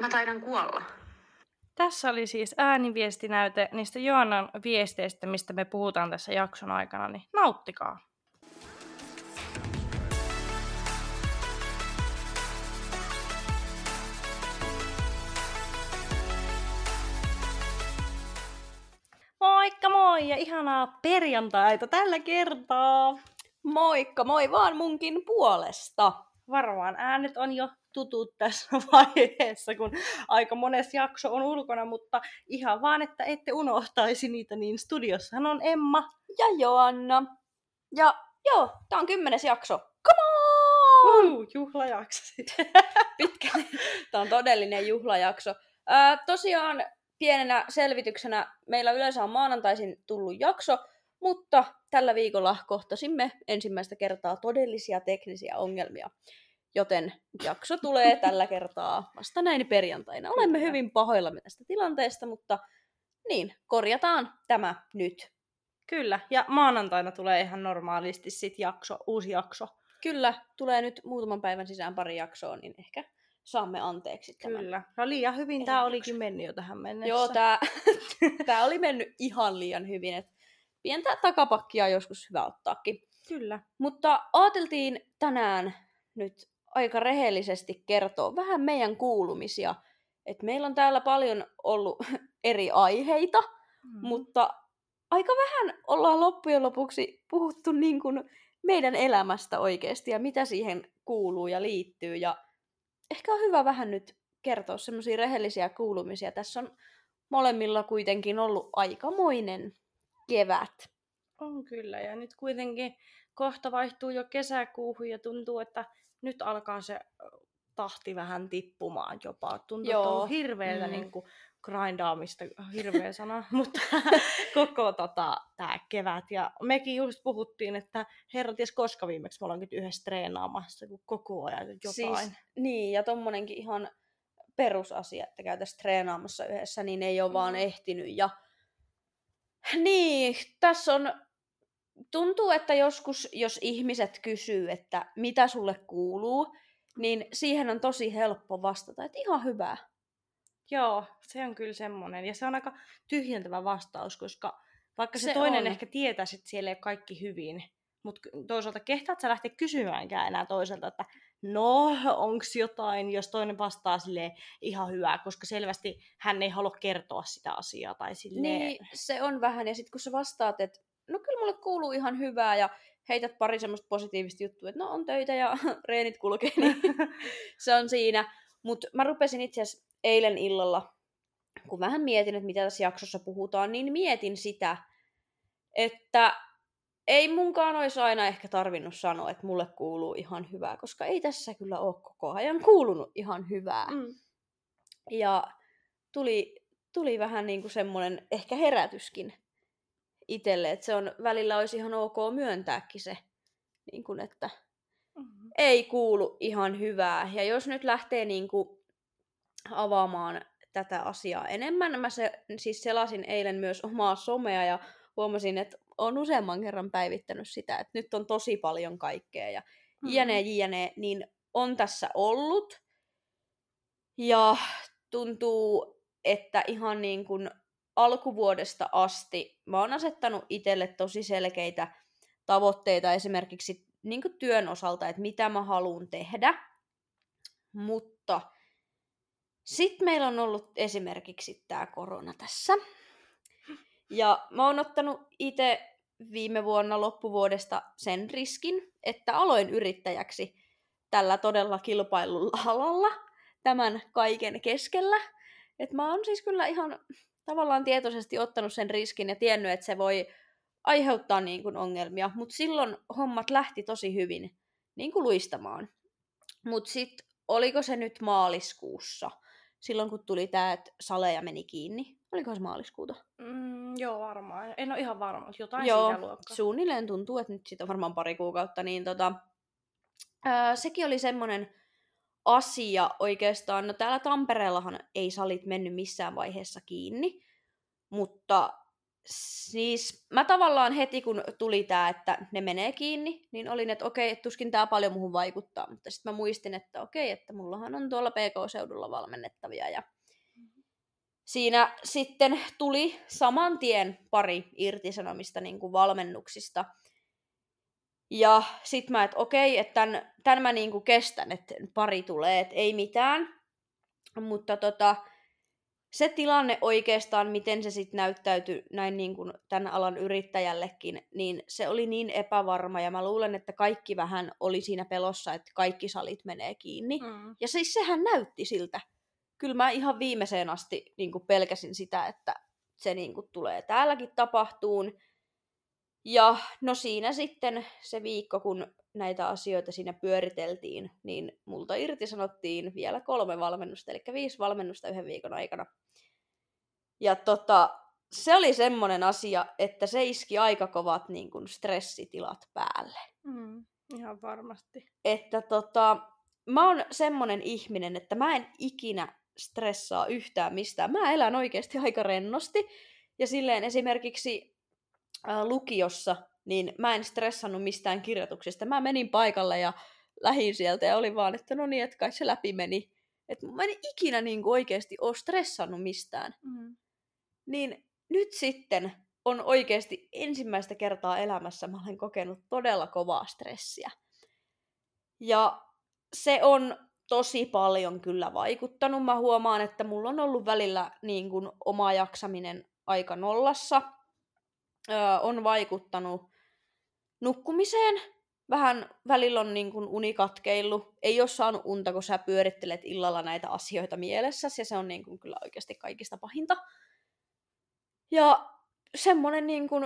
mä taidan kuolla. Tässä oli siis ääniviestinäyte niistä Joannan viesteistä, mistä me puhutaan tässä jakson aikana, niin nauttikaa. Moikka moi ja ihanaa perjantaita tällä kertaa. Moikka, moi vaan munkin puolesta. Varmaan äänet on jo tutut tässä vaiheessa, kun aika monessa jakso on ulkona, mutta ihan vaan, että ette unohtaisi niitä, niin studiossahan on Emma. Ja Joanna. Ja joo, tää on kymmenes jakso. Come on! Uh, juhlajakso sitten. Pitkälle. Tää on todellinen juhlajakso. Ää, tosiaan pienenä selvityksenä meillä yleensä on maanantaisin tullut jakso, mutta tällä viikolla kohtasimme ensimmäistä kertaa todellisia teknisiä ongelmia. Joten jakso tulee tällä kertaa vasta näin perjantaina. Olemme hyvin pahoillamme tästä tilanteesta, mutta niin, korjataan tämä nyt. Kyllä, ja maanantaina tulee ihan normaalisti sit jakso, uusi jakso. Kyllä, tulee nyt muutaman päivän sisään pari jaksoa, niin ehkä saamme anteeksi tämän. Kyllä. No liian hyvin tämä olikin mennyt jo tähän mennessä. Joo, tää oli mennyt ihan liian hyvin. Et pientä takapakkia joskus hyvä ottaakin. Kyllä. Mutta ajateltiin tänään nyt aika rehellisesti kertoa vähän meidän kuulumisia. Et meillä on täällä paljon ollut eri aiheita, Mm. mutta aika vähän ollaan loppujen lopuksi puhuttu niin kuin meidän elämästä oikeasti ja mitä siihen kuuluu ja liittyy. Ja ehkä on hyvä vähän nyt kertoa semmoisia rehellisiä kuulumisia. Tässä on molemmilla kuitenkin ollut aikamoinen kevät. On kyllä, ja nyt kuitenkin kohta vaihtuu jo kesäkuuhun ja tuntuu, että nyt alkaa se tahti vähän tippumaan jopa. Tuntuu, että on Joo. hirveätä Mm. niin kuin grindaamista, hirveä sana, mutta koko tota, tämä kevät. Ja mekin just puhuttiin, että herra ties koska viimeksi me ollaan nyt yhdessä treenaamassa, kun koko ajan jotain. Siis, niin, ja tommonenkin ihan perusasia, että käytäisiin treenaamassa yhdessä, niin ei ole vaan Mm. ehtinyt. Ja niin, tässä on, tuntuu, että joskus, jos ihmiset kysyy, että mitä sulle kuuluu, niin siihen on tosi helppo vastata, että ihan hyvää. Joo, se on kyllä semmoinen. Ja se on aika tyhjentävä vastaus, koska vaikka se, Se toinen on. ehkä tietäisi, että siellä ei ole kaikki hyvin, mutta toisaalta kehtaat sä lähteä kysymäänkään enää toiselta, että no, onks jotain, jos toinen vastaa sille ihan hyvää, koska selvästi hän ei halua kertoa sitä asiaa tai silleen. Niin, se on vähän. Ja sitten kun sä vastaat, että no kyllä mulle kuuluu ihan hyvää ja heität pari semmoista positiivista juttua, että no on töitä ja reenit kulkee, niin se on siinä. Mutta mä rupesin itse asiassa eilen illalla, kun vähän mietin, että mitä tässä jaksossa puhutaan, niin mietin sitä, että ei munkaan olisi aina ehkä tarvinnut sanoa, että mulle kuuluu ihan hyvää, koska ei tässä kyllä ole koko ajan kuulunut ihan hyvää. Mm. Ja tuli, tuli vähän niin kuin semmoinen ehkä herätyskin itselle, että se on välillä olisi ihan ok myöntääkin se, niin kuin, että Mm. ei kuulu ihan hyvää. Ja jos nyt lähtee niin kuin avaamaan tätä asiaa enemmän, mä se, siis selasin eilen myös omaa somea ja huomasin, että on useamman kerran päivittänyt sitä, että nyt on tosi paljon kaikkea ja Mm. jne, jne, niin on tässä ollut. Ja tuntuu, että ihan niin kuin alkuvuodesta asti mä oon asettanut itselle tosi selkeitä tavoitteita esimerkiksi niin työn osalta, että mitä mä haluan tehdä. Mutta sitten meillä on ollut esimerkiksi tämä korona tässä. Ja mä oon ottanut itse viime vuonna loppuvuodesta sen riskin, että aloin yrittäjäksi tällä todella kilpailulla alalla tämän kaiken keskellä. Et mä oon siis kyllä ihan tavallaan tietoisesti ottanut sen riskin ja tiennyt, että se voi aiheuttaa niin kuin ongelmia, mutta silloin hommat lähti tosi hyvin niin kuin luistamaan. Mutta sitten oliko se nyt maaliskuussa, silloin kun tuli tämä, että saleja meni kiinni. Oliko se maaliskuuta? Mm, joo, varmaan. En ole ihan varma, mutta jotain Joo, siitä luokkaa. suunnilleen tuntuu, että nyt siitä on varmaan pari kuukautta, niin tota, ää, sekin oli semmoinen asia oikeastaan. No täällä Tampereellahan ei salit mennyt missään vaiheessa kiinni, mutta siis mä tavallaan heti kun tuli tää, että ne menee kiinni, niin olin, että okei, että tuskin tää paljon muuhun vaikuttaa. Mutta sitten mä muistin, että okei, että mullahan on tuolla PK-seudulla valmennettavia ja siinä sitten tuli saman tien pari irtisanomista niin kuin valmennuksista. Ja sit mä, että okei, että tämän, tämän mä niin kuin kestän, että pari tulee, että ei mitään. Mutta tota, se tilanne oikeastaan, miten se sitten näyttäytyi näin niin kuin tämän alan yrittäjällekin, niin se oli niin epävarma ja mä luulen, että kaikki vähän oli siinä pelossa, että kaikki salit menee kiinni. Mm. Ja siis sehän näytti siltä. Kyllä mä ihan viimeiseen asti niin kuin pelkäsin sitä, että se niin kuin tulee täälläkin tapahtuun. Ja no siinä sitten se viikko, kun näitä asioita siinä pyöriteltiin, niin multa irtisanottiin vielä kolme valmennusta, eli viisi valmennusta yhden viikon aikana. Ja tota, se oli semmoinen asia, että se iski aika kovat niin kuin stressitilat päälle. Mm, ihan varmasti. Että tota, mä oon semmoinen ihminen, että mä en ikinä stressaa yhtään mistään. Mä elän oikeasti aika rennosti. Ja silleen esimerkiksi äh, lukiossa, niin mä en stressannut mistään kirjoituksista. Mä menin paikalle ja lähin sieltä ja oli vaan, että no niin, että kai se läpi meni. Että mä en ikinä niin kuin oikeasti ole stressannut mistään. Mm. Niin nyt sitten on oikeasti ensimmäistä kertaa elämässä mä olen kokenut todella kovaa stressiä. Ja se on tosi paljon kyllä vaikuttanut. Mä huomaan, että mulla on ollut välillä niin kuin oma jaksaminen aika nollassa. Öö, on vaikuttanut nukkumiseen. Vähän välillä on niin kuin unikatkeillut. Ei ole saanut unta, kun sä pyörittelet illalla näitä asioita mielessäsi, ja se on niin kuin kyllä oikeasti kaikista pahinta. Ja semmonen niin kuin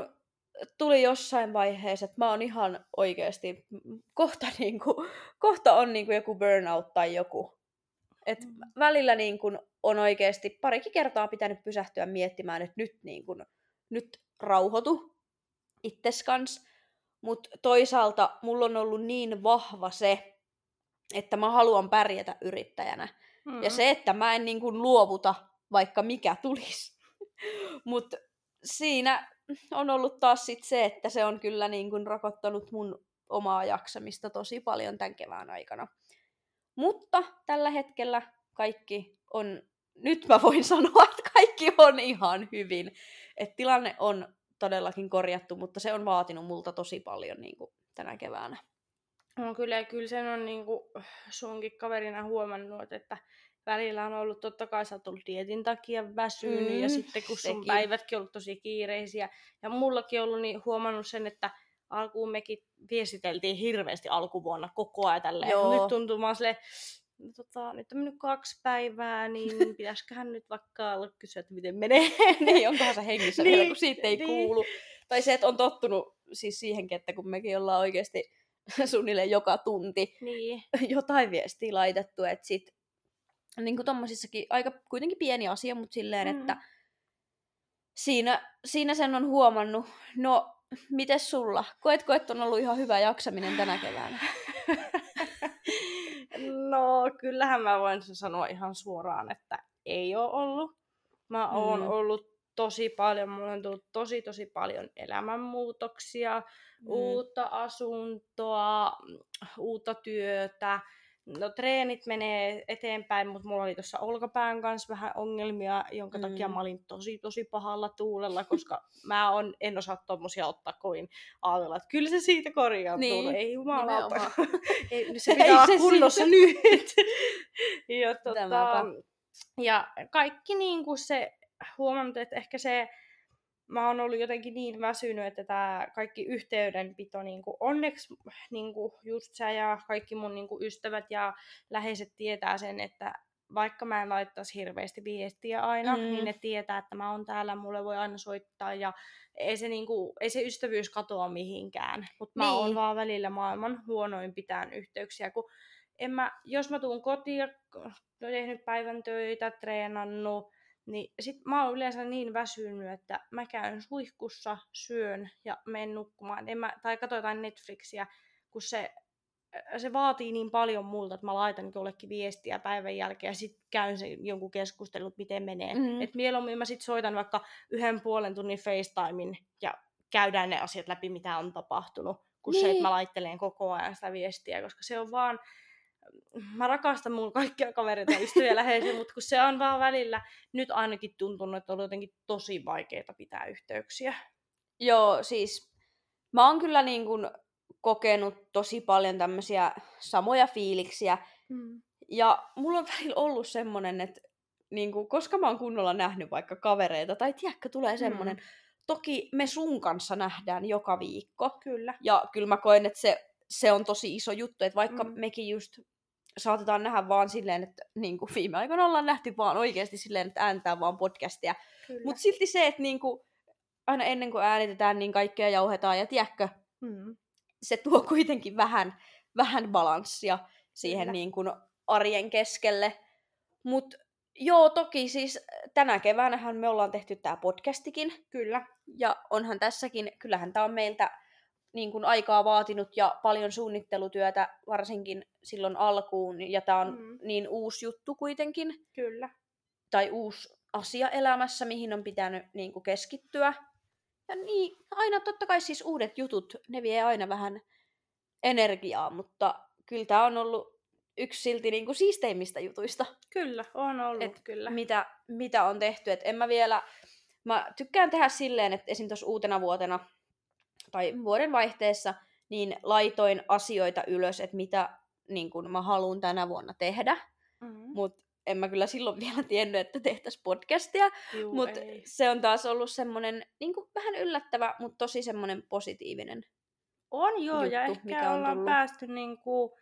tuli jossain vaiheessa, että mä oon ihan oikeasti, kohta, niin kuin, kohta on niin kuin joku burnout tai joku. Et mm. välillä niin kuin on oikeasti parikin kertaa pitänyt pysähtyä miettimään, että nyt, niin kuin, nyt rauhoitu itses kans. Mutta toisaalta mulla on ollut niin vahva se, että mä haluan pärjätä yrittäjänä. Mm. Ja se, että mä en niin kuin luovuta, vaikka mikä tulisi. Mutta siinä on ollut taas sit se, että se on kyllä niin kuin rokottanut mun omaa jaksamista tosi paljon tämän kevään aikana. Mutta tällä hetkellä kaikki on, nyt mä voin sanoa, että kaikki on ihan hyvin. Et tilanne on todellakin korjattu, mutta se on vaatinut multa tosi paljon niin kuin tänä keväänä. No kyllä, kyllä sen on niin kuin sunkin kaverina huomannut, että välillä on ollut, totta kai sä oot ollut dietin takia väsynyt mm, ja sitten kun sun sekin. päivätkin on ollut tosi kiireisiä. Ja mullakin ollut niin huomannut sen, että alkuun mekin viestiteltiin hirveästi alkuvuonna koko ajan tälleen. Joo. Nyt tuntuu vaan silleen, no, tota, nyt on mennyt kaksi päivää, niin pitäisiköhän nyt vaikka olla kysyä, että miten menee. niin, onkohan se hengissä niin, vielä, kun siitä ei niin. kuulu. Tai se, että on tottunut siis siihenkin, että kun mekin ollaan oikeasti suunnilleen joka tunti niin. jotain viestiä laitettu, että sit niin kuin tommosissakin aika kuitenkin pieni asia, mutta silleen, mm. että siinä, siinä sen on huomannut. No, miten sulla? Koetko, että on ollut ihan hyvä jaksaminen tänä keväänä? No, kyllähän mä voin sanoa ihan suoraan, että ei ole ollut. Mä oon mm. ollut tosi paljon, mulla on tullut tosi tosi paljon elämänmuutoksia, mm. uutta asuntoa, uutta työtä, no treenit menee eteenpäin, mutta mulla oli tuossa olkapään kanssa vähän ongelmia, jonka mm. takia mä olin tosi tosi pahalla tuulella, koska mä on, en osaa tommosia ottaa kovin ajatella, että kyllä se siitä korjaantuu. Niin. No, ei jumalauta. ei, se pitää ei se kunnossa siitä. nyt. ja, tota, ja kaikki niin kuin se, huomannut, että ehkä se mä oon ollut jotenkin niin väsynyt, että tämä kaikki yhteydenpito, niin kuin onneksi niin kuin just sä ja kaikki mun niin kuin ystävät ja läheiset tietää sen, että vaikka mä en laittaisi hirveästi viestiä aina, mm. niin ne tietää, että mä oon täällä, mulle voi aina soittaa ja ei se, niinku, ei se ystävyys katoa mihinkään. Mutta niin. mä oon vaan välillä maailman huonoin pitään yhteyksiä, kun en mä, jos mä tuun kotiin, tehnyt päivän töitä, treenannut, niin sit mä oon yleensä niin väsynyt, että mä käyn suihkussa, syön ja menen nukkumaan. En mä, tai katsotaan Netflixiä, kun se se vaatii niin paljon multa, että mä laitan jollekin viestiä päivän jälkeen ja sitten käyn sen jonkun keskustelun, miten menee. Mm. Et mieluummin mä sitten soitan vaikka yhden puolen tunnin FaceTimein ja käydään ne asiat läpi, mitä on tapahtunut, kuin niin. se, että Niin. mä laittelen koko ajan sitä viestiä, koska se on vaan, mä rakastan mun kaikkia kavereita ja ystäviä läheisiä, mutta kun se on vaan välillä, nyt ainakin tuntunut, että on jotenkin tosi vaikeaa pitää yhteyksiä. Joo, siis mä oon kyllä niin kuin kokenut tosi paljon tämmöisiä samoja fiiliksiä. Mm. Ja mulla on välillä ollut semmonen, että niin kuin, koska mä oon kunnolla nähnyt vaikka kavereita, tai tiedätkö, tulee semmonen, Mm. toki me sun kanssa nähdään joka viikko. Kyllä. Ja kyllä mä koen, että se, se on tosi iso juttu, että vaikka Mm. mm. mekin just saatetaan nähdä vaan silleen, että niin kuin viime aikoina ollaan nähty vaan oikeasti silleen, että ääntää vaan podcastia. Mutta silti se, että niin kuin, aina ennen kuin äänitetään, niin kaikkea jauhetaan. Ja tiedätkö, mm. se tuo kuitenkin vähän, vähän balanssia siihen Kyllä. niin kuin arjen keskelle. Mutta joo, toki siis tänä keväänähän me ollaan tehty tämä podcastikin. Kyllä. Ja onhan tässäkin, kyllähän tämä on meiltä niin kuin aikaa vaatinut ja paljon suunnittelutyötä, varsinkin silloin alkuun. Ja tämä on Mm. niin uusi juttu kuitenkin, Kyllä. tai uusi asia elämässä, mihin on pitänyt niin kuin keskittyä. Ja niin, aina totta kai siis uudet jutut, ne vie aina vähän energiaa, mutta kyllä tämä on ollut yksi silti niin kuin siisteimmistä jutuista, Kyllä, on ollut Et kyllä. mitä, mitä on tehty. Et en mä vielä, mä tykkään tehdä silleen, että esim. tuossa uutena vuotena tai vuoden vaihteessa, niin laitoin asioita ylös, että mitä niin kun mä haluan tänä vuonna tehdä. Mm. Mutta en mä kyllä silloin vielä tiennyt, että tehtäisiin podcastia. Mutta se on taas ollut semmoinen niin vähän yllättävä, mutta tosi semmoinen positiivinen. On joo, ja juttu, ehkä mikä on ollaan tullut. päästy niinku,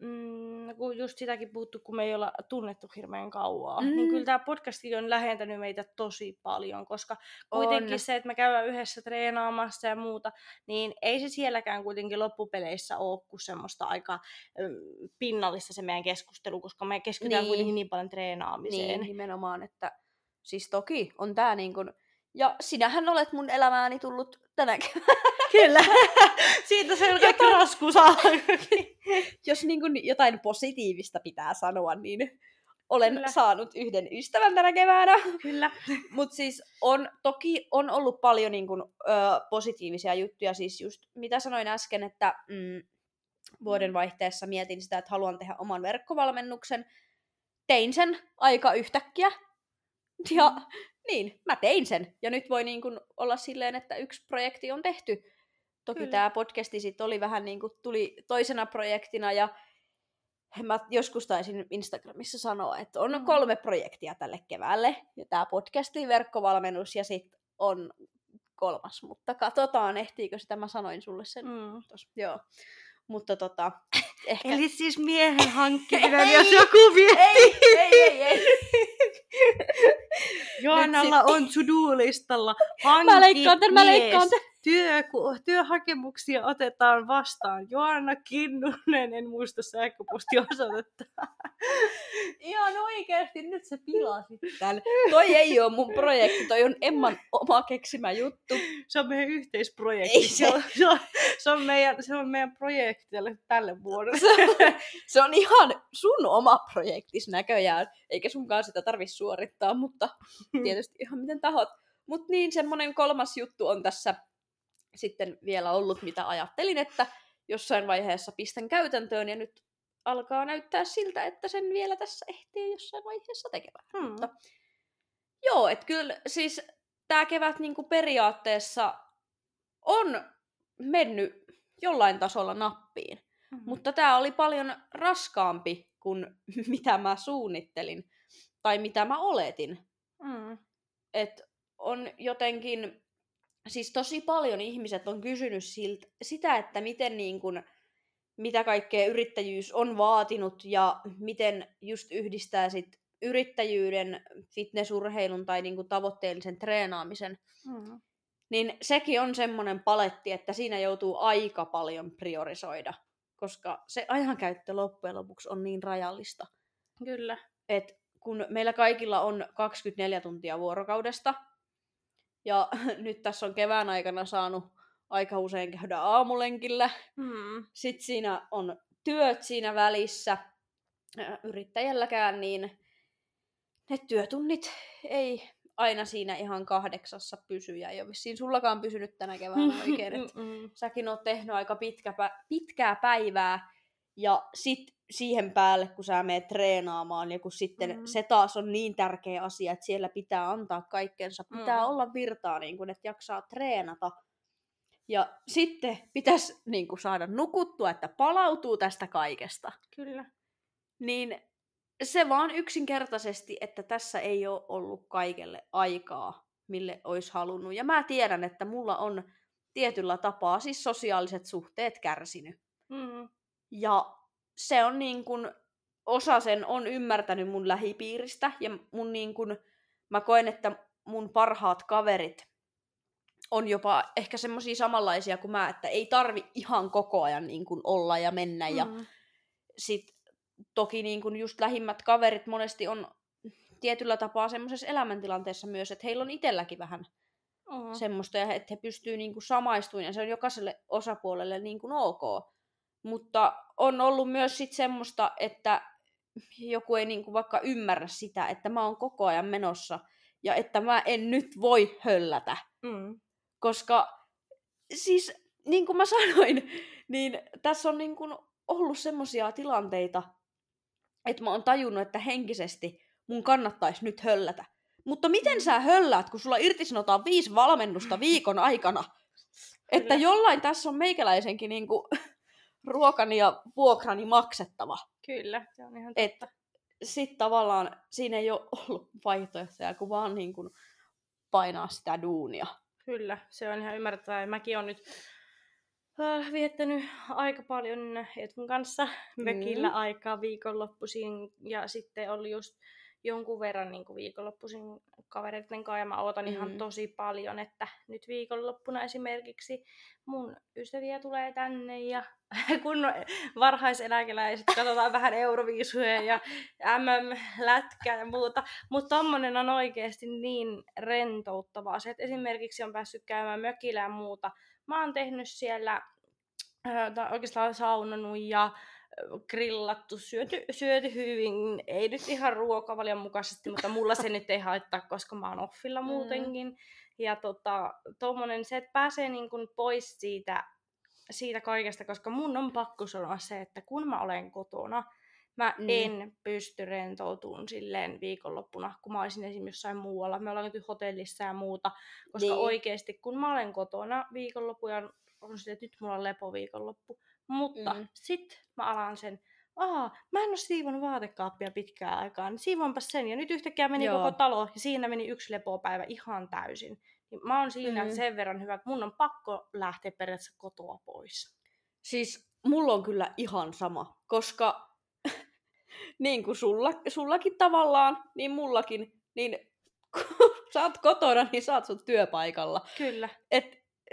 mm, kun just sitäkin puhuttu, kun me ei olla tunnettu hirveän kauaa, mm. niin kyllä tämä podcasti on lähentänyt meitä tosi paljon, koska kuitenkin On. se, että me käydään yhdessä treenaamassa ja muuta, niin ei se sielläkään kuitenkin loppupeleissä ole kuin semmoista aika mm, pinnallista se meidän keskustelu, koska me keskitytään Niin. kuitenkin niin paljon treenaamiseen. Niin, nimenomaan, että siis toki on tää niin kuin... Ja sinähän olet mun elämääni tullut tänäkin. Kyllä, siitä se on kaikki raskuus Jos niin kuin jotain positiivista pitää sanoa, niin olen Kyllä. Kyllä. saanut yhden ystävän tänä keväänä. Kyllä. Mutta siis on, toki on ollut paljon niin kuin, ö, positiivisia juttuja. Siis just mitä sanoin äsken, että mm, vuoden vaihteessa mietin sitä, että haluan tehdä oman verkkovalmennuksen. Tein sen aika yhtäkkiä. Ja niin, mä tein sen. Ja nyt voi niin kuin olla silleen, että yksi projekti on tehty. Toki Kyllä. tämä podcasti sit oli vähän niin kuin tuli toisena projektina ja mä joskus taisin Instagramissa sanoa, että on Mm. kolme projektia tälle keväälle. Ja tämä podcasti, verkkovalmennus ja sitten on kolmas. Mutta katsotaan, ehtiikö sitä. Mä sanoin sulle sen. Mm. Tos, joo. Mutta tota, ehkä... Eli siis miehen hankkiminen, jos joku miettii. ei, ei, ei, ei. Joannalla on to-do-listalla. Mä leikkaan tän, mä mies. leikkaan tän. Työ, työhakemuksia otetaan vastaan. Joanna Kinnunen, en muista sähköpostiosoitetta. Ihan oikeesti, nyt se pilasit tän. Toi ei ole mun projekti, toi on Emman oma keksimä juttu. Se on meidän yhteisprojekti. Ei se. se. on, se, on, se, on meidän, se on meidän projekti tälle, tälle vuodelle. Se on ihan sun oma projektis näköjään, eikä sunkaan sitä tarvitse suorittaa, mutta tietysti ihan miten tahot. Mutta niin, semmonen kolmas juttu on tässä sitten vielä ollut, mitä ajattelin, että jossain vaiheessa pistän käytäntöön ja nyt alkaa näyttää siltä, että sen vielä tässä ehtii jossain vaiheessa tekemään. Hmm. Mutta joo, että kyllä siis tämä kevät niinku periaatteessa on mennyt jollain tasolla nappiin. Mm. Mutta tämä oli paljon raskaampi kuin mitä mä suunnittelin tai mitä mä oletin. Mm. Et on jotenkin, siis tosi paljon ihmiset on kysynyt siltä, sitä, että miten niin kun, mitä kaikkea yrittäjyys on vaatinut ja miten just yhdistää sit yrittäjyyden, fitnessurheilun tai niin kun tavoitteellisen treenaamisen. Mm. Niin sekin on semmoinen paletti, että siinä joutuu aika paljon priorisoida, koska se ajankäyttö loppujen lopuksi on niin rajallista. Kyllä. Et kun meillä kaikilla on 24 tuntia vuorokaudesta, ja nyt tässä on kevään aikana saanut aika usein käydä aamulenkillä, Mm. sitten siinä on työt siinä välissä. Yrittäjälläkään niin ne työtunnit ei aina siinä ihan kahdeksassa pysy, ja ei ole vissiin sullakaan pysynyt tänä keväänä oikein, että säkin oot tehnyt aika pitkä, pitkää päivää, ja sit siihen päälle, kun sä menet treenaamaan, ja kun sitten mm. se taas on niin tärkeä asia, että siellä pitää antaa kaikkensa, pitää mm. olla virtaa, niin kun, että jaksaa treenata. Ja sitten pitäisi niin kun, saada nukuttua, että palautuu tästä kaikesta. Kyllä. Niin se vaan yksinkertaisesti, että tässä ei ole ollut kaikelle aikaa, mille olisi halunnut. Ja mä tiedän, että mulla on tietyllä tapaa siis sosiaaliset suhteet kärsinyt. Mm. Ja se on niin kuin, osa sen on ymmärtänyt mun lähipiiristä ja mun niin kuin, mä koen, että mun parhaat kaverit on jopa ehkä semmoisia samanlaisia kuin mä, että ei tarvi ihan koko ajan niin kuin olla ja mennä. Mm. Ja sit toki niin kuin just lähimmät kaverit monesti on tietyllä tapaa semmoisessa elämäntilanteessa myös, että heillä on itselläkin vähän uh-huh. semmoista, ja että he pystyy niin kuin samaistumaan, ja se on jokaiselle osapuolelle niin kuin ok. Mutta on ollut myös sit semmoista, että joku ei niin kuin vaikka ymmärrä sitä, että mä oon koko ajan menossa, ja että mä en nyt voi höllätä. Mm. Koska siis, niin kuin mä sanoin, niin tässä on niin kuin ollut semmoisia tilanteita, että mä oon tajunnut, että henkisesti mun kannattaisi nyt höllätä. Mutta miten mm. sä hölläät, kun sulla irtisanotaan viisi valmennusta viikon aikana? Että jollain tässä on meikäläisenkin niinku ruokani ja vuokrani maksettava. Kyllä, se on ihan totta. Sitten tavallaan siinä ei ole ollut vaihtoehtoja, kun vaan niin kuin painaa sitä duunia. Kyllä, se on ihan ymmärrettävää. Mäkin on nyt äh, viettänyt aika paljon Etun kanssa mökillä mm. aikaa viikonloppuisin ja sitten oli just jonkun verran niin kuin viikonloppuisin kavereiden kanssa ja mä ootan mm. ihan tosi paljon, että nyt viikonloppuna esimerkiksi mun ystäviä tulee tänne ja kun varhaiseläkeläiset katsotaan vähän euroviisuja ja MM-lätkää ja muuta, mutta tommonen on oikeasti niin rentouttavaa se, että esimerkiksi on päässyt käymään mökillä ja muuta, mä oon tehnyt siellä, oikeastaan saunannut ja grillattu, syöty, syöty hyvin, ei nyt ihan ruokavalion mukaisesti, mutta mulla se nyt ei haittaa, koska mä oon offilla mm. muutenkin. Mm. Ja tota, tommonen, se, että pääsee niin kuin pois siitä, siitä kaikesta, koska mun on pakko sanoa se, että kun mä olen kotona, mä mm. en pysty rentoutumaan silleen viikonloppuna, kun mä olisin esimerkiksi jossain muualla. Me ollaan nyt hotellissa ja muuta, koska niin. oikeasti kun mä olen kotona viikonloppuja, on se, että nyt mulla on lepoviikonloppu, mutta mm. sitten mä alan sen, aa, mä en ole siivon vaatekaappia pitkään aikaan, niin siivoinpas sen. Ja nyt yhtäkkiä meni Joo. koko talo ja siinä meni yksi lepopäivä ihan täysin. Niin mä oon siinä mm. sen verran hyvä, että mun on pakko lähteä periaatteessa kotoa pois. Siis mulla on kyllä ihan sama, koska niin kuin sulla, sullakin tavallaan, niin mullakin, niin kun sä oot kotona, niin sä oot sun työpaikalla. Kyllä. Et,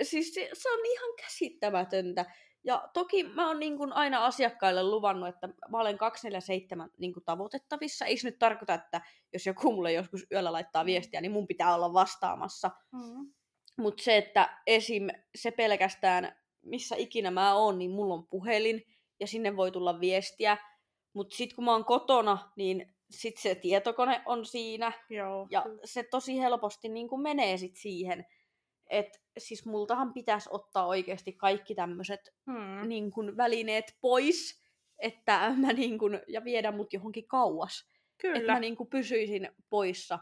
siis se, se on ihan käsittämätöntä. Ja toki mä oon niin kuin aina asiakkaille luvannut, että mä olen 247 niin kuin tavoitettavissa. Ei se nyt tarkoita, että jos joku mulle joskus yöllä laittaa viestiä, niin mun pitää olla vastaamassa. Mm. Mutta se, että esim. se pelkästään, missä ikinä mä oon, niin mulla on puhelin ja sinne voi tulla viestiä. Mutta sitten kun mä oon kotona, niin sit se tietokone on siinä. Joo. Ja se tosi helposti niin kuin menee sit siihen että siis multahan pitäisi ottaa oikeasti kaikki tämmöiset hmm. niin kun, välineet pois, että mä niin kun, ja viedä mut johonkin kauas. Kyllä. Että mä niin kun, pysyisin poissa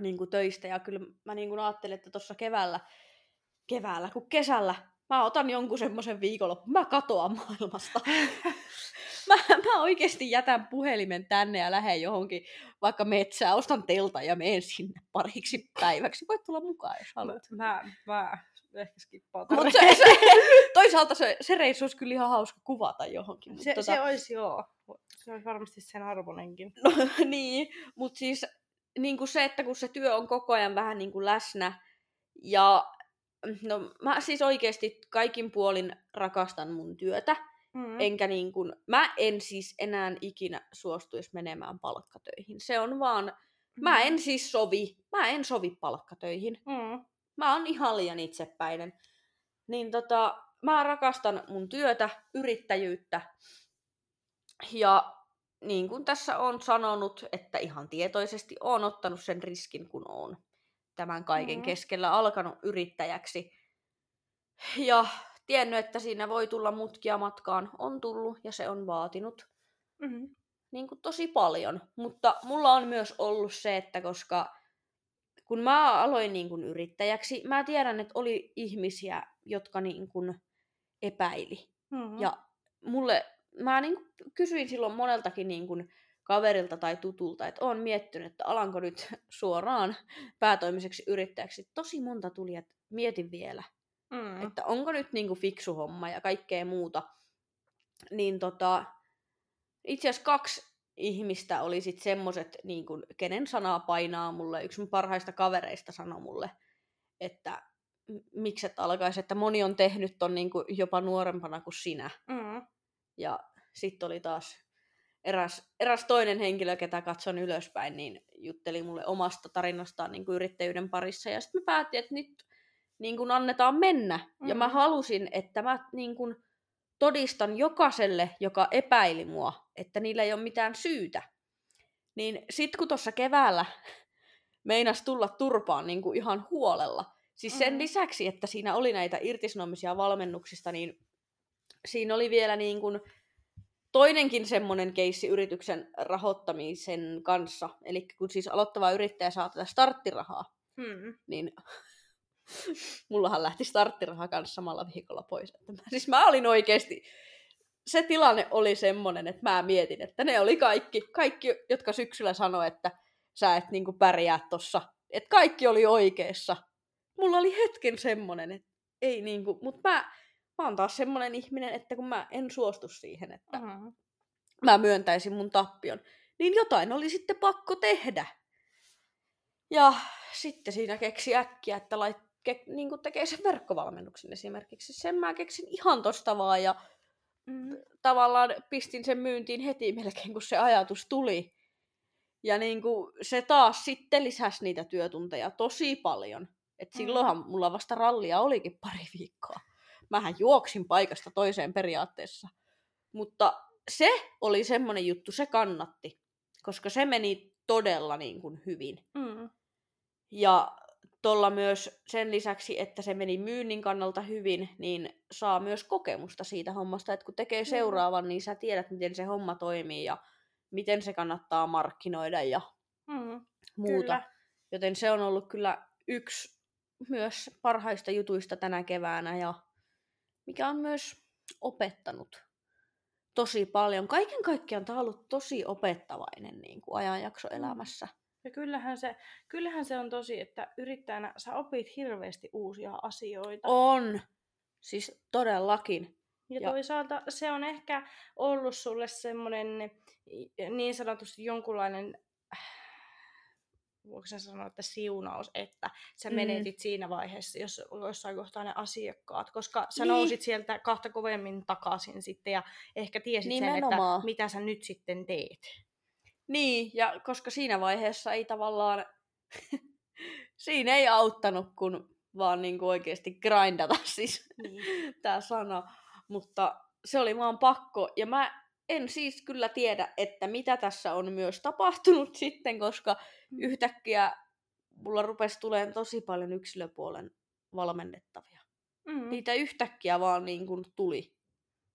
niin kun, töistä. Ja kyllä mä niin kun, ajattelin, että tuossa keväällä, keväällä kuin kesällä mä otan jonkun semmoisen viikonloppu, mä katoan maailmasta. mä, mä oikeasti jätän puhelimen tänne ja lähden johonkin vaikka metsään, ostan telta ja menen sinne pariksi päiväksi. Voit tulla mukaan, jos haluat. Mä, mä ehkä skippaan Mut se, se, toisaalta se, se reissu olisi kyllä ihan hauska kuvata johonkin. Se, tota... se olisi joo. Se olisi varmasti sen arvonenkin. No niin, mutta siis niin kuin se, että kun se työ on koko ajan vähän niin kuin läsnä ja No mä siis oikeasti kaikin puolin rakastan mun työtä. Mm. Enkä niin kuin, mä en siis enää ikinä suostuisi menemään palkkatöihin. Se on vaan, mm. mä en siis sovi, mä en sovi palkkatöihin. Mm. Mä oon ihan liian itsepäinen. Niin tota, mä rakastan mun työtä, yrittäjyyttä Ja niin kuin tässä on sanonut, että ihan tietoisesti on ottanut sen riskin, kun on tämän kaiken mm. keskellä alkanut yrittäjäksi. Ja tiennyt, että siinä voi tulla mutkia matkaan, on tullut ja se on vaatinut mm-hmm. niin kuin tosi paljon. Mutta mulla on myös ollut se, että koska kun mä aloin niin kuin yrittäjäksi, mä tiedän, että oli ihmisiä, jotka niin kuin epäili. Mm-hmm. Ja mulle, mä niin kuin kysyin silloin moneltakin niin kuin kaverilta tai tutulta, että on miettinyt, että alanko nyt suoraan päätoimiseksi yrittäjäksi. Tosi monta tuli, että mietin vielä. Mm. Että onko nyt niinku fiksu homma ja kaikkea muuta. Niin tota, itse asiassa kaksi ihmistä oli sitten semmoset, niin kun, kenen sanaa painaa mulle. Yksi mun parhaista kavereista sanoi mulle, että miksi et alkaisi, että moni on tehnyt ton niin kuin jopa nuorempana kuin sinä. Mm. Ja sitten oli taas eräs, eräs toinen henkilö, ketä katson ylöspäin, niin jutteli mulle omasta tarinastaan niin kuin yrittäjyyden parissa. Ja sitten mä päätin, että nyt niin kuin annetaan mennä. Mm-hmm. Ja mä mm. halusin, että mä niin kuin todistan jokaiselle, joka epäili mua, että niillä ei ole mitään syytä. Niin sit kun tuossa keväällä meinas tulla turpaan niin kuin ihan huolella, siis sen mm-hmm. lisäksi, että siinä oli näitä irtisanomisia valmennuksista, niin siinä oli vielä niin kuin toinenkin semmoinen keissi yrityksen rahoittamisen kanssa. Eli kun siis aloittava yrittäjä saa tätä starttirahaa, hmm. niin mullahan lähti starttiraha kanssa samalla viikolla pois. Että mä, siis mä olin oikeasti, se tilanne oli semmoinen, että mä mietin, että ne oli kaikki, kaikki jotka syksyllä sanoi, että sä et niinku pärjää tossa. Että kaikki oli oikeassa. Mulla oli hetken semmoinen, että ei niinku, mutta mä, mä oon taas semmoinen ihminen, että kun mä en suostu siihen, että mm-hmm. mä myöntäisin mun tappion, niin jotain oli sitten pakko tehdä. Ja sitten siinä keksi äkkiä, että lait, ke, niin kuin tekee sen verkkovalmennuksen esimerkiksi. Sen mä keksin ihan tosta vaan ja mm, tavallaan pistin sen myyntiin heti melkein, kun se ajatus tuli. Ja niin kuin se taas sitten lisäsi niitä työtunteja tosi paljon. Et silloinhan mm. mulla vasta rallia olikin pari viikkoa. Mähän juoksin paikasta toiseen periaatteessa. Mutta se oli semmoinen juttu, se kannatti. Koska se meni todella niin kuin hyvin. Mm. Ja tuolla myös sen lisäksi, että se meni myynnin kannalta hyvin, niin saa myös kokemusta siitä hommasta, että kun tekee seuraavan, niin sä tiedät, miten se homma toimii ja miten se kannattaa markkinoida ja mm, muuta. Kyllä. Joten se on ollut kyllä yksi myös parhaista jutuista tänä keväänä ja mikä on myös opettanut tosi paljon. Kaiken kaikkiaan tämä on ollut tosi opettavainen niin kuin ajanjakso mm. elämässä. Ja kyllähän se, kyllähän se on tosi, että yrittäjänä sä opit hirveästi uusia asioita. On. Siis todellakin. Ja, ja toisaalta se on ehkä ollut sulle semmoinen niin sanotusti jonkunlainen voiko sanoa, että siunaus, että sä mm. menetit siinä vaiheessa, jos jossain kohtaa ne asiakkaat, koska sä niin. nousit sieltä kahta kovemmin takaisin sitten ja ehkä tiesit Nimenomaan. sen, että mitä sä nyt sitten teet. Niin, ja koska siinä vaiheessa ei tavallaan, siinä ei auttanut, kun vaan niin kuin oikeasti grindata siis niin. tämä sana. Mutta se oli vaan pakko, ja mä en siis kyllä tiedä, että mitä tässä on myös tapahtunut sitten, koska mm. yhtäkkiä mulla rupesi tulemaan tosi paljon yksilöpuolen valmennettavia. Mm. Niitä yhtäkkiä vaan niin kuin tuli.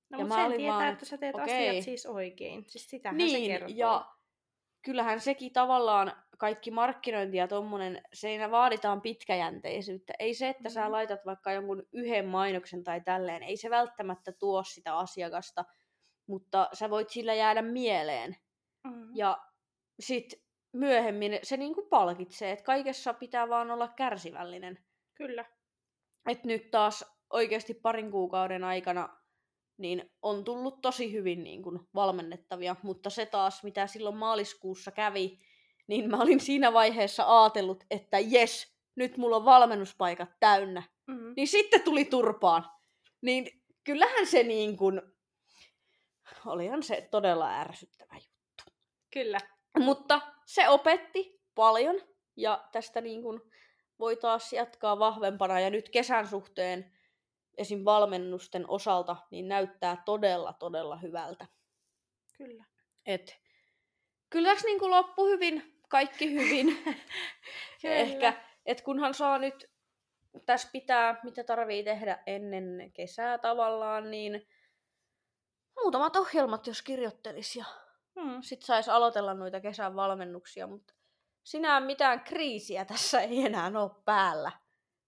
No, ja mä sen tietää, vaan, että sä teet okay. asiat siis oikein. Siis sitähän niin, se kertoo. Ja kyllähän sekin tavallaan kaikki markkinointi ja tommonen, siinä vaaditaan pitkäjänteisyyttä. Ei se, että mm. sä laitat vaikka jonkun yhden mainoksen tai tälleen, ei se välttämättä tuo sitä asiakasta, mutta sä voit sillä jäädä mieleen. Mm. Ja sit myöhemmin se niinku palkitsee, että kaikessa pitää vaan olla kärsivällinen. Kyllä. Et nyt taas oikeasti parin kuukauden aikana niin on tullut tosi hyvin niin kuin valmennettavia, mutta se taas, mitä silloin maaliskuussa kävi, niin mä olin siinä vaiheessa ajatellut, että jes, nyt mulla on valmennuspaikat täynnä. Mm-hmm. Niin sitten tuli turpaan. Niin kyllähän se niin kuin, olihan se todella ärsyttävä juttu. Kyllä. Mutta se opetti paljon ja tästä niin kuin voi taas jatkaa vahvempana ja nyt kesän suhteen esim. valmennusten osalta, niin näyttää todella, todella hyvältä. Kyllä. Et, kyllä tässä niinku loppu hyvin, kaikki hyvin. Ehkä, et kunhan saa nyt, tässä pitää, mitä tarvii tehdä ennen kesää tavallaan, niin muutamat ohjelmat, jos kirjoittelis ja Hmm. sit sais aloitella noita kesän valmennuksia, mutta sinä mitään kriisiä tässä ei enää ole päällä.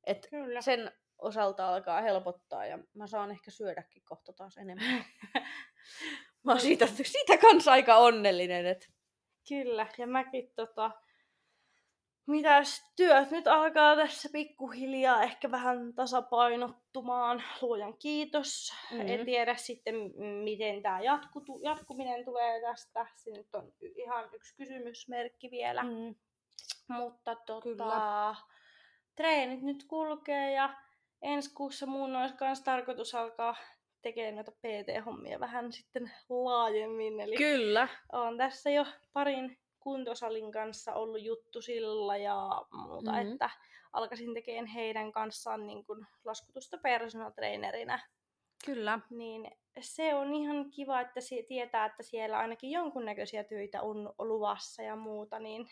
Et Kyllä. sen osalta alkaa helpottaa ja mä saan ehkä syödäkin kohta taas enemmän. mä oon siitä, siitä kanssa aika onnellinen, että Kyllä, ja mäkin tota, mitäs työt nyt alkaa tässä pikkuhiljaa ehkä vähän tasapainottumaan, luojan kiitos. Mhm. Mm. En tiedä sitten, miten tämä jatkutu, jatkuminen tulee tästä. Se nyt on ihan yksi kysymysmerkki vielä. Mm. Mutta tota, Kyllä. treenit nyt kulkee ja ensi kuussa mun olisi myös tarkoitus alkaa tekemään noita PT-hommia vähän sitten laajemmin. Eli kyllä. on tässä jo parin kuntosalin kanssa ollut juttu sillä ja muuta, Mhm. mm-hmm. että alkaisin tekemään heidän kanssaan niin kuin laskutusta personal trainerina. Kyllä. Niin se on ihan kiva, että se tietää, että siellä ainakin jonkunnäköisiä töitä on luvassa ja muuta, niin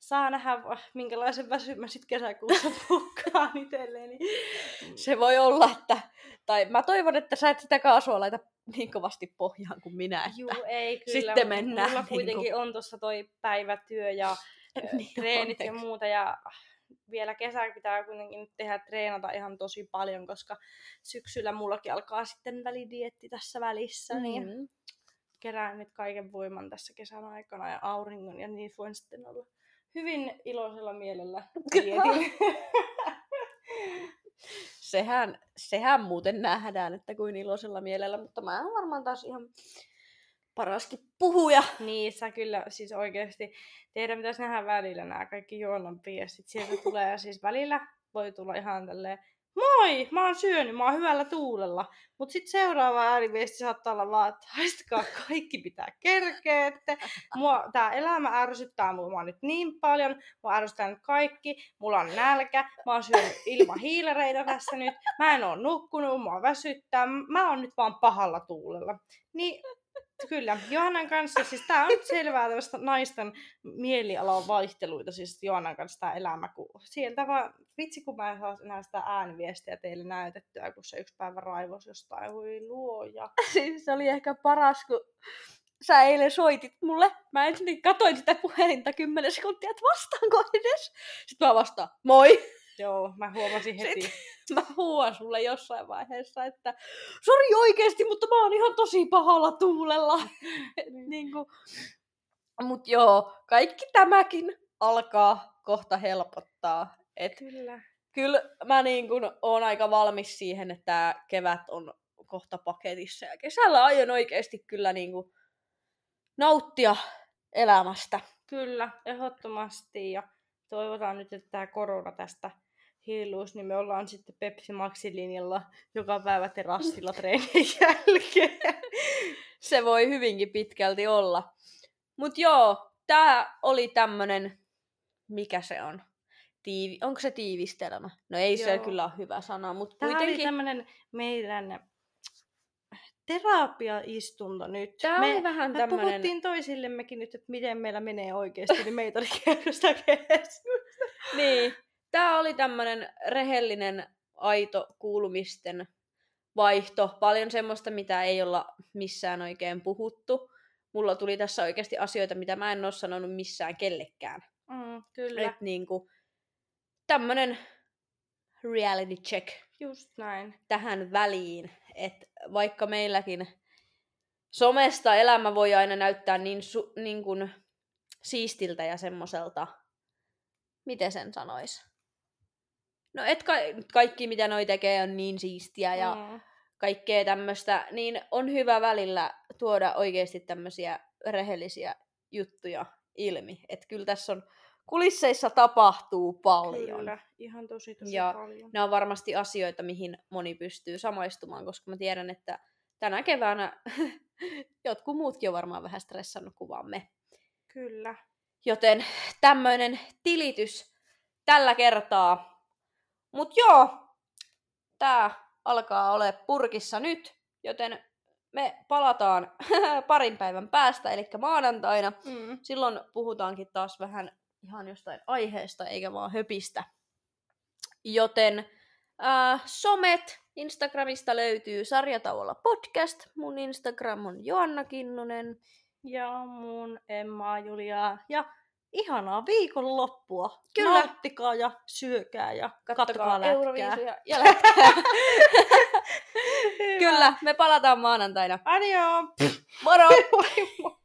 saa nähdä, minkälaisen väsyn mä sitten kesäkuussa pukkaan itselleni. Se voi olla, että... Tai mä toivon, että sä et sitä kaasua laita niin kovasti pohjaan kuin minä. Että... Juu, ei kyllä. Sitten mennään Mulla kuitenkin on tuossa toi päivätyö ja Niin niin treenit ja muuta ja vielä kesällä pitää kuitenkin tehdä treenata ihan tosi paljon, koska syksyllä mullakin alkaa sitten välidietti tässä välissä, mm. niin Mm. kerään nyt kaiken voiman tässä kesän aikana ja auringon ja niin voin sitten olla hyvin iloisella mielellä dietin. Sehän, sehän muuten nähdään, että kuin iloisella mielellä, mutta mä oon varmaan taas ihan paraskin puhuja. niin, sä kyllä siis oikeasti tehdä pitäisi nähdä välillä nämä kaikki juonan viestit. Sieltä tulee siis välillä, voi tulla ihan tälleen, moi, mä oon syönyt, mä oon hyvällä tuulella. Mut sit seuraava ääriviesti saattaa olla vaan, että haistakaa, kaikki pitää kerkeette. Mua, tää elämä ärsyttää mua nyt niin paljon, mua ärsyttää nyt kaikki, mulla on nälkä, mä oon syönyt ilman hiilareita tässä nyt, mä en oo nukkunut, mua väsyttää, mä oon nyt vaan pahalla tuulella. Niin Kyllä, Johannan kanssa, siis tää on selvää tällaista naisten mielialan vaihteluita, siis Johannan kanssa tää elämä, kun sieltä vaan, vitsi kun mä en saa enää sitä ääniviestiä teille näytettyä, kun se yksi päivä raivos jostain, voi luoja. Siis se oli ehkä paras, kun sä eilen soitit mulle. Mä ensin katoin sitä puhelinta 10 sekuntia, että vastaanko edes. Sitten mä vastaan, moi! Joo, mä huomasin heti. Mä huuan sulle jossain vaiheessa, että sori oikeesti, mutta mä oon ihan tosi pahalla tuulella. Niin. kuin... Mut joo, kaikki tämäkin alkaa kohta helpottaa. Et Kyllä. kyllä mä niin kun oon aika valmis siihen, että kevät on kohta paketissa. Ja kesällä aion oikeasti kyllä niin kuin nauttia elämästä. Kyllä, ehdottomasti. Ja toivotaan nyt, että tämä korona tästä hilluus, niin me ollaan sitten Pepsi Maxi-linjalla joka päivä terassilla treenin jälkeen. Se voi hyvinkin pitkälti olla. Mut joo, tää oli tämmönen, mikä se on? Tiivi... Onko se tiivistelmä? No ei se Joo. kyllä ole hyvä sana, mutta Tämä oli kuitenkin... tämmöinen meidän terapiaistunto nyt. Tää me, oli vähän me tämmönen... puhuttiin toisillemmekin nyt, että miten meillä menee oikeasti, niin meitä oli keskustelua. Niin, tää oli tämmönen rehellinen, aito kuulumisten vaihto. Paljon semmoista, mitä ei olla missään oikein puhuttu. Mulla tuli tässä oikeasti asioita, mitä mä en oo sanonut missään kellekään. Mm, kyllä, Et niinku, tämmönen reality check just näin. tähän väliin. että vaikka meilläkin somesta elämä voi aina näyttää niin, su, niin kuin siistiltä ja semmoiselta, miten sen sanois? No et ka- kaikki mitä noi tekee on niin siistiä ja Mm. kaikkea tämmöistä, niin on hyvä välillä tuoda oikeasti tämmöisiä rehellisiä juttuja ilmi. Että kyllä tässä on kulisseissa tapahtuu paljon. Kyllä, ihan tosi tosi Ja paljon. nämä on varmasti asioita, mihin moni pystyy samaistumaan, koska mä tiedän, että tänä keväänä jotkut muutkin on varmaan vähän stressannut kuin vaan me. Kyllä. Joten tämmöinen tilitys tällä kertaa. Mut joo, tää alkaa ole purkissa nyt, joten me palataan parin päivän päästä, eli maanantaina. Mm. Silloin puhutaankin taas vähän ihan jostain aiheesta, eikä vaan höpistä. Joten äh, somet, Instagramista löytyy sarjatauolla podcast. Mun Instagram on Joanna Kinnunen. Ja mun Emma Julia. Ja ihanaa viikonloppua. Kyllä. Nauttikaa ja syökää ja kattokaa lätkää. Euroviisuja ja lätkää. Kyllä, me palataan maanantaina. Adio! Moro!